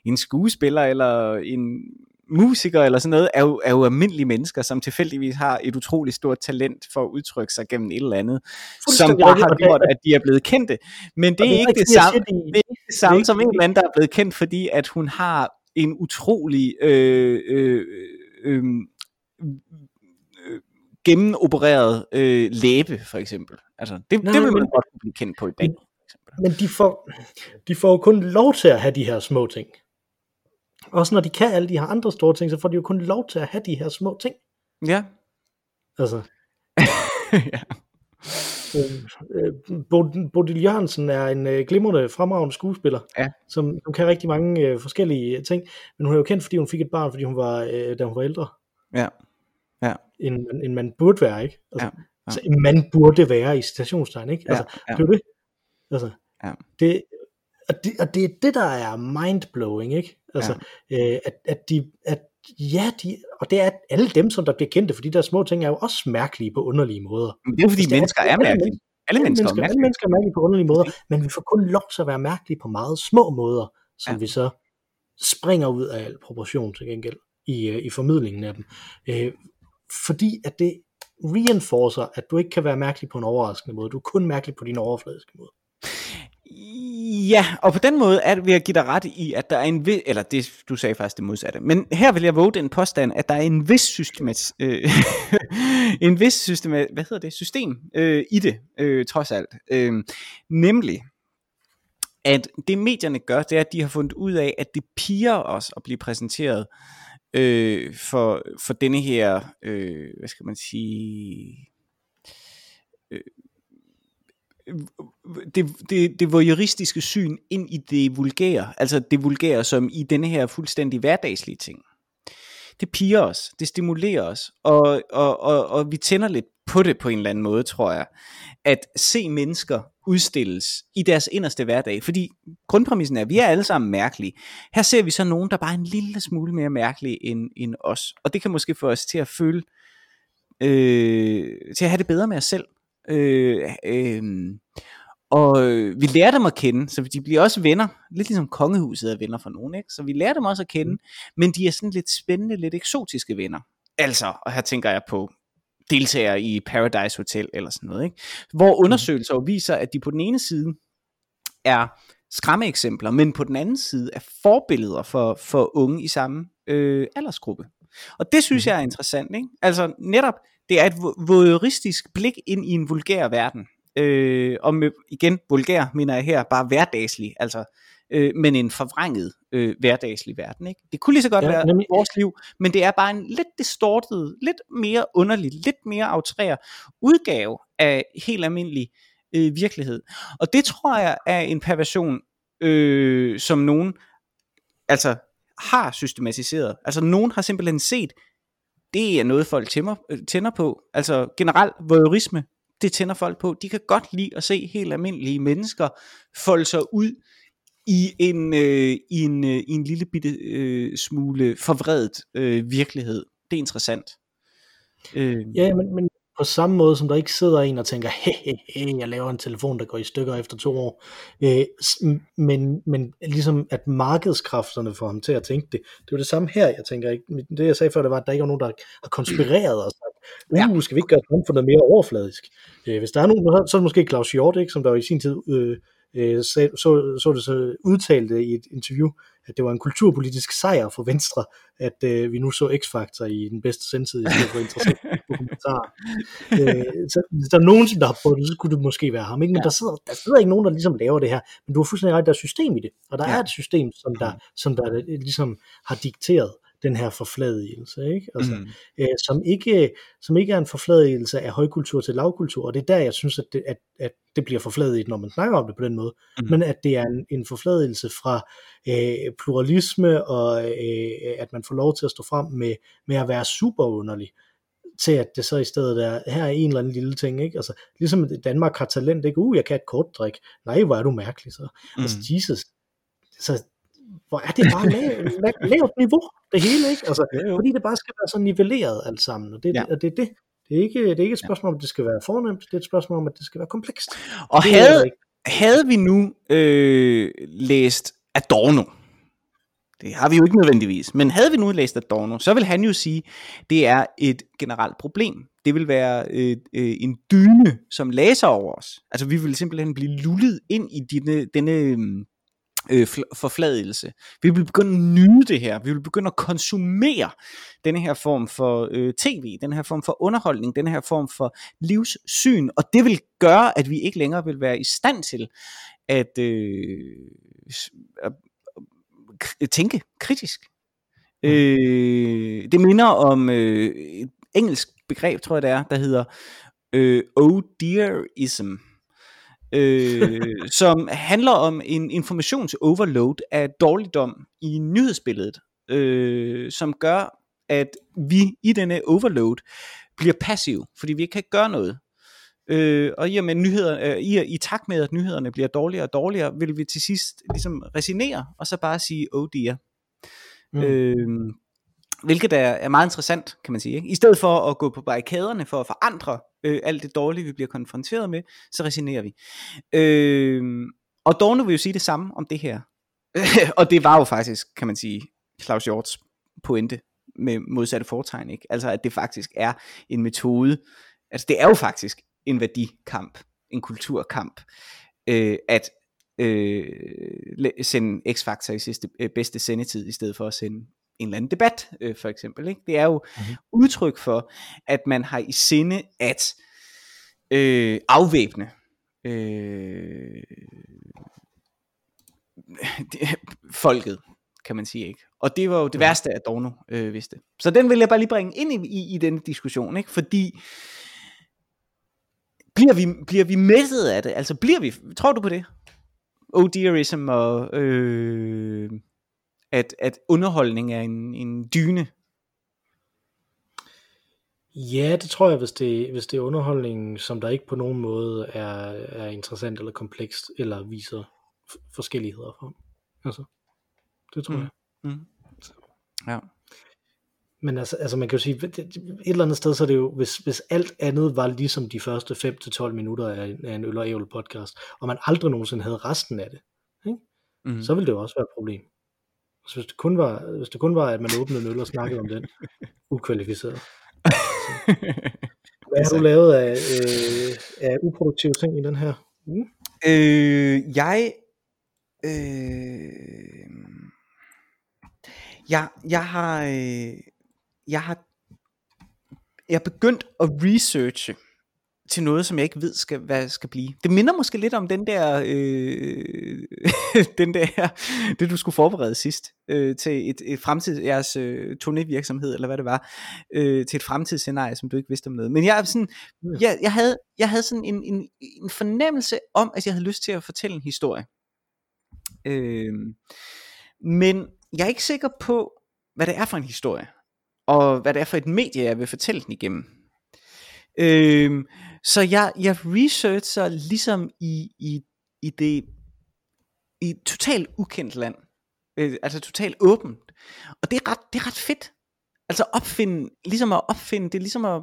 en skuespiller eller en musiker eller sådan noget, er jo, er jo almindelige mennesker, som tilfældigvis har et utroligt stort talent for at udtrykke sig gennem et eller andet, som bare har gjort, at de er blevet kendte. Men det er det er ikke det samme, det- er ikke det samme som en eller anden, der er blevet kendt, fordi at hun har en utrolig øh, øh, øh, øh, gennenopereret øh, læbe, for eksempel. Altså, det, Nej, det vil man godt blive kendt på i dag. Men de får, de får kun lov til at have de her små ting. Også når de kan alle de her andre store ting, så får de jo kun lov til at have de her små ting. Ja, Altså, ja. Øh, Bod- Bodil Jørgensen er en øh, glimrende, fremragende skuespiller, Ja. som, som kan rigtig mange øh, forskellige ting, men hun er jo kendt, fordi hun fik et barn, fordi hun var, øh, da hun var ældre, Ja. Ja. end, end man burde være, ikke? Altså, Ja, ja. Så en mand burde være i citationstegn, ikke? Altså, ja, ja. det er det. Altså, Ja. det, og, det, og det er det, der er mindblowing, ikke? Altså, øh, at, at de, at ja, de, og det er at alle dem, som der bliver kendte, fordi der små ting er jo også mærkelige på underlige måder. Men det er jo fordi er- mennesker er alle mærkelige. Alle mennesker er alle mennesker er mærkelige på underlige måder, men vi får kun lov til at være mærkelige på meget små måder, som Ja. vi så springer ud af al proportion til gengæld i, øh, i formidlingen af dem. Øh, fordi at det reinforcer, at du ikke kan være mærkelig på en overraskende måde. Du er kun mærkelig på din overfladiske måde. Ja, og på den måde er det, vil jeg give dig ret i, at der er en vis, eller det, du sagde faktisk det modsatte, men her vil jeg våge den påstand, at der er en vis systemat, øh, en vis systemat, hvad hedder det, system øh, i det, øh, trods alt. Øh, nemlig, at det medierne gør, det er, at de har fundet ud af, at det piger os at blive præsenteret øh, for, for denne her, øh, hvad skal man sige, øh, det, det, det voyeuristiske syn ind i det vulgære, altså det vulgære som i denne her fuldstændig hverdagslige ting. Det piger os, det stimulerer os, og, og, og, og vi tænder lidt på det på en eller anden måde, tror jeg, at se mennesker udstilles i deres inderste hverdag, fordi grundpræmissen er, at vi er alle sammen mærkelige. Her ser vi så nogen, der bare er en lille smule mere mærkelige end, end os, og det kan måske få os til at føle, øh, til at have det bedre med os selv, Øh, øh, og øh, vi lærer dem at kende, så de bliver også venner, lidt ligesom kongehuset er venner for nogen, ikke? så vi lærer dem også at kende, men de er sådan lidt spændende, lidt eksotiske venner. Altså, og her tænker jeg på deltagere i Paradise Hotel eller sådan noget, ikke? hvor undersøgelser jo viser, at de på den ene side er skræmmeeksempler, men på den anden side er forbilleder for, for unge i samme øh, aldersgruppe. Og det synes jeg er interessant, ikke? Altså netop, det er et vo- voyeuristisk blik ind i en vulgær verden. Øh, og med, igen, vulgær mener jeg her bare hverdagslig, altså, øh, men en forvrænget øh, hverdagslig verden. Ikke? Det kunne lige så godt ja, være nemlig. vores liv, men det er bare en lidt distortet, lidt mere underlig, lidt mere outrær udgave af helt almindelig øh, virkelighed. Og det tror jeg er en perversion, øh, som nogen altså har systematiseret. Altså nogen har simpelthen set, det er noget folk tænder, øh, tænder på. Altså generelt voyeurisme, det tænder folk på. De kan godt lide at se helt almindelige mennesker folde sig ud i en, øh, i en, øh, i en lille bitte øh, smule forvredet øh, virkelighed. Det er interessant. Øh, Ja, men, men på samme måde som der ikke sidder en og tænker, hey, hey, hey, jeg laver en telefon, der går i stykker efter to år. Øh, men, men ligesom at markedskræfterne får ham til at tænke det. Det er jo det samme her, jeg tænker ikke. Det jeg sagde før, det var, at der ikke er nogen, der har konspireret og sagt, uh, skal vi ikke gøre samfundet mere overfladisk? Øh, hvis der er nogen, så er det måske Claus Hjort, ikke, som der jo i sin tid øh, øh, sag, så, så det så udtalte i et interview, at det var en kulturpolitisk sejr for Venstre, at øh, vi nu så X-Factor i den bedste sendtid, i stedet for interessant dokumentarer. øh, så hvis der er nogen, der har prøvet det, så kunne det måske være ham. Ikke? Men ja. der, sidder, der sidder ikke nogen, der ligesom laver det her. Men du har fuldstændig ret, der er system i det. Og der ja. Ja. er et system, som der, som der øh, ligesom har dikteret den her forfladigelse, ikke? Altså, mm, øh, som, ikke, som ikke er en forfladigelse af højkultur til lavkultur, og det er der, jeg synes, at det, at, at det bliver forfladiget, når man snakker om det på den måde, mm. men at det er en, en forfladigelse fra øh, pluralisme, og øh, at man får lov til at stå frem med, med at være super underlig, til at det så i stedet er, her er en eller anden lille ting, ikke? Altså, ligesom Danmark har talent, ikke? Uh, jeg kan et kort drik. Nej, hvor er du mærkelig så. Mm. Altså, mm. Jesus. Så, hvor er det bare lav, lav, lavt niveau, det hele, ikke? Altså, Jo, jo. fordi det bare skal være så nivelleret alt sammen, og det, Ja. og det er det. Det er, ikke, det er ikke et spørgsmål om, at det skal være fornemt, det er et spørgsmål om, at det skal være komplekst. Og Det havde, havde vi nu øh, læst Adorno, det har vi jo ikke nødvendigvis, men havde vi nu læst Adorno, så vil han jo sige, det er et generelt problem. Det vil være øh, øh, en dyne, som læser over os. Altså vi vil simpelthen blive lullet ind i denne, denne øh, fl- forfladelse. Vi vil begynde at nyde det her. Vi vil begynde at konsumere denne her form for øh, tv, den her form for underholdning, den her form for livssyn, og det vil gøre, at vi ikke længere vil være i stand til at, øh, at, at tænke kritisk. Øh, det minder om øh, et engelsk begreb, tror jeg det er, der hedder øh, Oh Dearism, øh, som handler om en informationsoverload af dårligdom i nyhedsbilledet, øh, som gør, at vi i denne overload bliver passiv, fordi vi ikke kan gøre noget. Øh, og i, og med nyheder, øh, i, i takt med, at nyhederne bliver dårligere og dårligere, vil vi til sidst ligesom resignere, og så bare sige, oh dear. Mm. Øh, hvilket er, er meget interessant, kan man sige. Ikke? I stedet for at gå på barrikaderne for at forandre øh, alt det dårlige, vi bliver konfronteret med, så resignerer vi. Øh, og Dorne vil jo sige det samme om det her. og det var jo faktisk, kan man sige, Claus Hjorts pointe med modsatte foretegn. Ikke? Altså at det faktisk er en metode, altså det er jo faktisk en værdikamp, en kulturkamp, øh, at øh, sende X-Factor i sidste, øh, bedste sendetid, i stedet for at sende en eller anden debat, øh, for eksempel. Ikke? Det er jo mm-hmm. udtryk for, at man har i sinde at øh, afvæbne øh, folket, kan man sige. ikke. Og det var jo det værste, at Dorno øh, vidste. Så den vil jeg bare lige bringe ind i, i, i den diskussion, ikke? fordi bliver vi, bliver vi mættet af det? Altså bliver vi, tror du på det? Oh dearism og øh, at, at underholdning er en, en dyne? Ja, det tror jeg, hvis det, hvis det er underholdning, som der ikke på nogen måde er, er interessant eller komplekst, eller viser forskelligheder for. Altså, det tror mm. jeg. Mm. Ja. Men altså, altså man kan jo sige, et eller andet sted, så er det jo, hvis, hvis alt andet var ligesom de første 5-12 minutter af, af en øl og ævl podcast, og man aldrig nogensinde havde resten af det, ikke? Mm. så ville det jo også være et problem. Så hvis det kun var, hvis det kun var at man åbnede en øl og snakkede om den, ukvalificeret. Så. Hvad har du lavet af, øh, af uproduktive ting i den her uge? Øh, jeg, øh, jeg, jeg har, øh, jeg har, jeg har begyndt at researche til noget, som jeg ikke ved, skal, hvad skal blive. Det minder måske lidt om den der, øh, den der, det du skulle forberede sidst, øh, til et, et fremtid, jeres øh, turnévirksomhed, eller hvad det var, øh, til et fremtidsscenarie, som du ikke vidste om noget. Men jeg, sådan, jeg, jeg, havde, jeg havde sådan en, en, en fornemmelse om, at jeg havde lyst til at fortælle en historie. Øh, men jeg er ikke sikker på, hvad det er for en historie, og hvad det er for et medie, jeg vil fortælle den igennem. Øh, så jeg, jeg researcher ligesom i, i, i det i et totalt ukendt land. Øh, altså totalt åbent. Og det er ret, det er ret fedt. Altså opfinde, ligesom at opfinde, det er ligesom at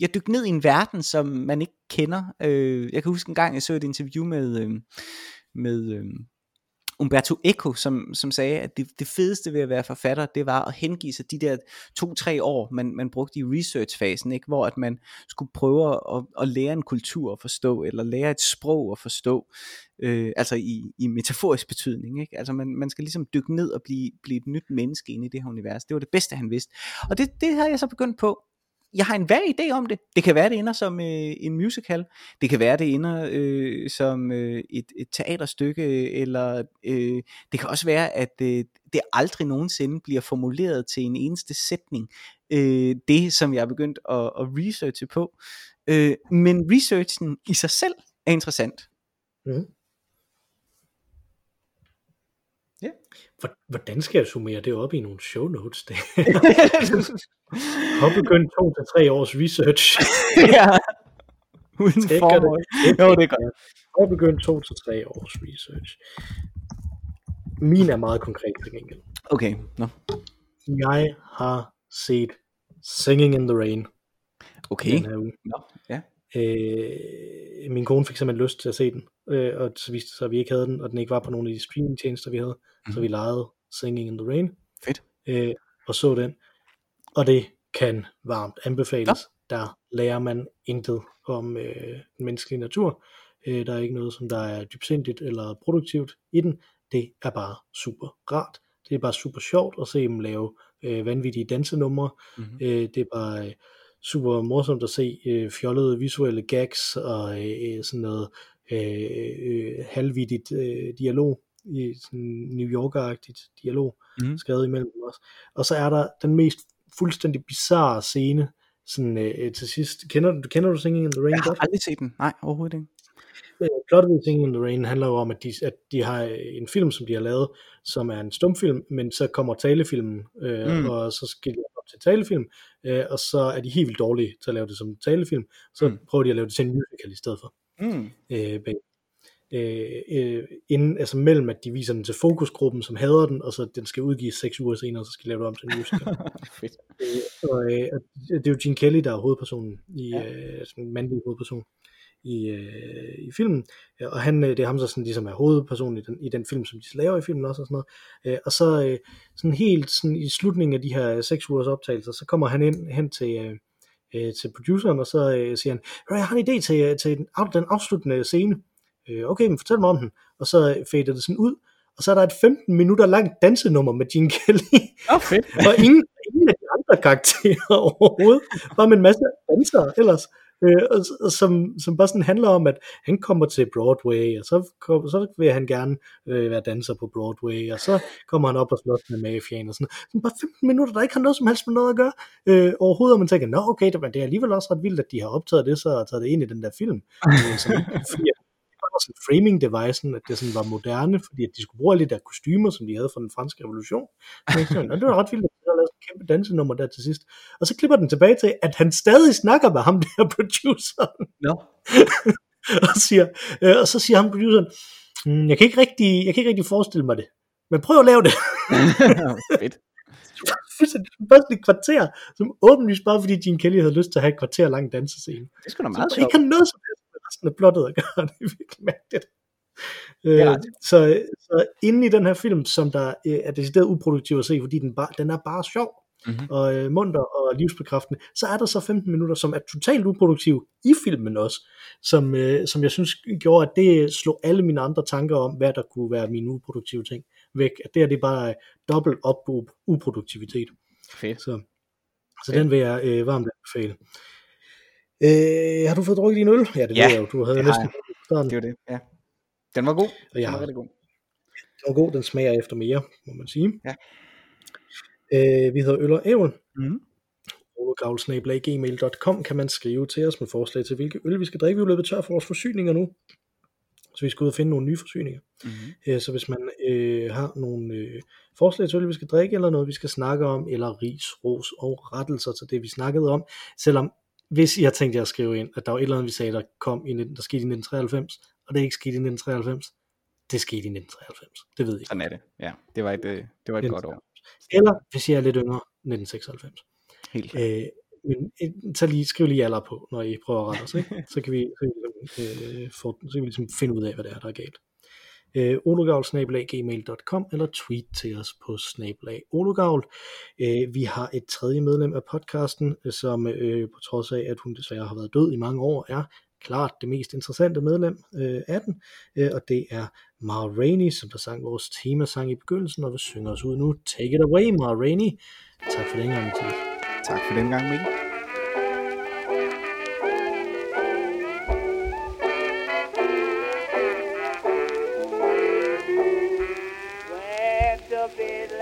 jeg dykke ned i en verden, som man ikke kender. Øh, jeg kan huske en gang, jeg så et interview med, øh, med øh, Umberto Eco, som, som sagde, at det, det fedeste ved at være forfatter, det var at hengive sig de der to-tre år, man, man brugte i researchfasen, ikke? hvor at man skulle prøve at, at lære en kultur at forstå, eller lære et sprog at forstå, øh, altså i, i metaforisk betydning. Ikke? Altså man, man skal ligesom dykke ned og blive, blive et nyt menneske inde i det her univers. Det var det bedste, han vidste. Og det, det har jeg så begyndt på jeg har en hver idé om det. Det kan være, det ender som øh, en musical. Det kan være, det ender øh, som øh, et, et teaterstykke. Eller øh, det kan også være, at øh, det aldrig nogensinde bliver formuleret til en eneste sætning. Øh, det, som jeg er begyndt at, at researche på. Øh, men researchen i sig selv er interessant. Mm. Ja. Hvordan skal jeg summere det op i nogle show notes? Det? Har begyndt to til tre års research. ja. Uden formål. Jo, det er godt. Har begyndt to til tre års research. Min er meget konkret til gengæld. Okay, no. Jeg har set Singing in the Rain. Okay. Den her uge. No. Ja. Øh, min kone fik simpelthen lyst til at se den, øh, og så viste det sig, at vi ikke havde den, og den ikke var på nogle af de streamingtjenester, vi havde, mm. så vi lejede Singing in the Rain. Fedt. Øh, og så den, og det kan varmt anbefales. Ja. Der lærer man intet om øh, den menneskelige natur. Øh, der er ikke noget, som der er dybsindigt eller produktivt i den. Det er bare super rart. Det er bare super sjovt at se dem lave øh, vanvittige dansenumre. Mm-hmm. Øh, det er bare... Øh, super morsomt at se øh, fjollede visuelle gags og øh, sådan noget øh, øh, halvvittigt øh, dialog i sådan New Yorker-agtigt dialog mm. skrevet imellem os. Og så er der den mest fuldstændig bizarre scene sådan øh, til sidst, kender du, kender du Singing in the Rain Jeg har godt? aldrig set den. Nej, overhovedet ikke. Øh, Plottet Singing in the Rain handler jo om, at de, at de har en film, som de har lavet, som er en stumfilm, men så kommer talefilmen, øh, Mm. og så skal de op til talefilm, øh, og så er de helt vildt dårlige til at lave det som talefilm, så Mm. prøver de at lave det til en musical i stedet for. Mm. Øh, bag. Øh, øh, inden, altså mellem at de viser den til fokusgruppen, som hader den, og så den skal udgives seks uger senere, så skal de lave det om til en musical. Fedt. Øh, og, øh, og det er jo Gene Kelly, der er hovedpersonen, i, Ja. øh, sådan en mandlig hovedperson i, øh, i filmen, Ja, og han, øh, det er ham, der sådan, ligesom er hovedpersonen i den, i den film, som de laver i filmen også, og sådan noget. Øh, og så øh, sådan helt sådan i slutningen af de her seks ugers optagelser, så kommer han ind hen til, øh, øh, til produceren, og så øh, siger han, "Hør, jeg har en idé til, øh, til den, af, den afsluttende scene. Øh, okay, men fortæl mig om den. Og så øh, fader det sådan ud, og så er der et 15 minutter langt dansenummer med Gene Kelly, oh, fedt. og ingen, ingen af de andre karakterer overhovedet, bare med en masse dansere ellers, øh, som, som bare sådan handler om, at han kommer til Broadway, og så, kom, så vil han gerne øh, være danser på Broadway, og så kommer han op og slås med mafiaen, og sådan, sådan bare 15 minutter, der ikke har noget som helst med noget at gøre øh, overhovedet, og man tænker, nå okay, det, men det er alligevel også ret vildt, at de har optaget det, så og taget det ind i den der film, øh, som, var sådan framing devicen, at det sådan var moderne, fordi at de skulle bruge de der kostymer, som de havde fra den franske revolution. "Nå, det var ret vildt, at de havde lavet sådan et kæmpe dansenummer der til sidst. Og så klipper den tilbage til, at han stadig snakker med ham der produceren, Nå. og, siger, øh, og så siger ham produceren, "Hmm, jeg kan, ikke rigtig, jeg kan ikke rigtig forestille mig det, men prøv at lave det. fedt. Sådan et kvarter, som åbenlyst bare fordi Gene Kelly havde lyst til at have et kvarter lang dansescene. Det sgu da meget der sjovt. ikke har noget som helst resten af plottet at gøre. Det er virkelig mærkeligt. Øh, ret. så, så inde i den her film, som der øh, er decideret uproduktiv at se, fordi den, bare, den er bare sjov Mhm. og øh, munter og livsbekræftende, så er der så 15 minutter, som er totalt uproduktiv i filmen også, som, øh, som jeg synes gjorde, at det slog alle mine andre tanker om, hvad der kunne være mine uproduktive ting væk. At det her det er bare øh, dobbelt op på uproduktivitet. Fedt. Så, så Fedt. den vil jeg øh, varmt anbefale. Øh, har du fået drukket din øl? Ja, det Ja, ved jeg jo. Du havde det næsten har starten. Det var det, ja. Den var god. Og Den jeg var har rigtig god. Den var god, den smager efter mere, må man sige. Ja. Øh, vi hedder Øl og Ævl. Gmail.com kan man skrive til os med forslag til, hvilke øl vi skal drikke. Vi er løbet tør for vores forsyninger nu, så vi skal ud og finde nogle nye forsyninger. Mhm. Øh, så hvis man øh, har nogle øh, forslag til øl, vi skal drikke, eller noget, vi skal snakke om, eller ris, ros og rettelser til det, vi snakkede om, selvom hvis jeg tænkte jer at skrive ind, at der var et eller andet, vi sagde, der, kom i, 19 der skete i 1993, og det ikke skete i 1993, det skete i 1993. Det ved jeg. Sådan er det. Ja, det var et, øh, det var et godt år. Eller, hvis jeg er lidt yngre, 1996. Helt klart. Øh, men øh, så lige, skriv lige alder på, når I prøver at rette os, ikke? så kan vi, så kan vi, øh, få, så kan vi ligesom finde ud af, hvad det er, der er galt. Øh, olugavl-gmail.com eller tweet til os på snabelag olugavl. Øh, vi har et tredje medlem af podcasten, øh, som øh, på trods af, at hun desværre har været død i mange år, er klart det mest interessante medlem øh, af den, øh, og det er Ma Rainey, som der sang vores temasang i begyndelsen, og vi synger os ud nu. Take it away, Ma Rainey. Tak for den gang, Mikkel. Tak for den gang, Mikkel.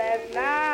Last night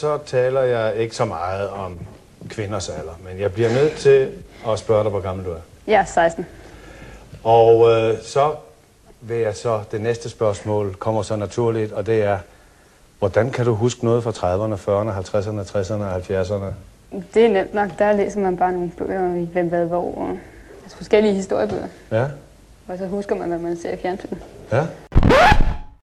så taler jeg ikke så meget om kvinders alder, men jeg bliver nødt til at spørge dig, hvor gammel du er. Jeg er 16. Og øh, så vil jeg så, det næste spørgsmål kommer så naturligt, og det er, hvordan kan du huske noget fra 30'erne, 40'erne, 50'erne, 60'erne og 70'erne? Det er nemt nok. Der læser man bare nogle bøger i hvem, hvad, hvor. Og, altså forskellige historiebøger. Ja, Og så husker man, hvad man ser i fjernsynet. ja.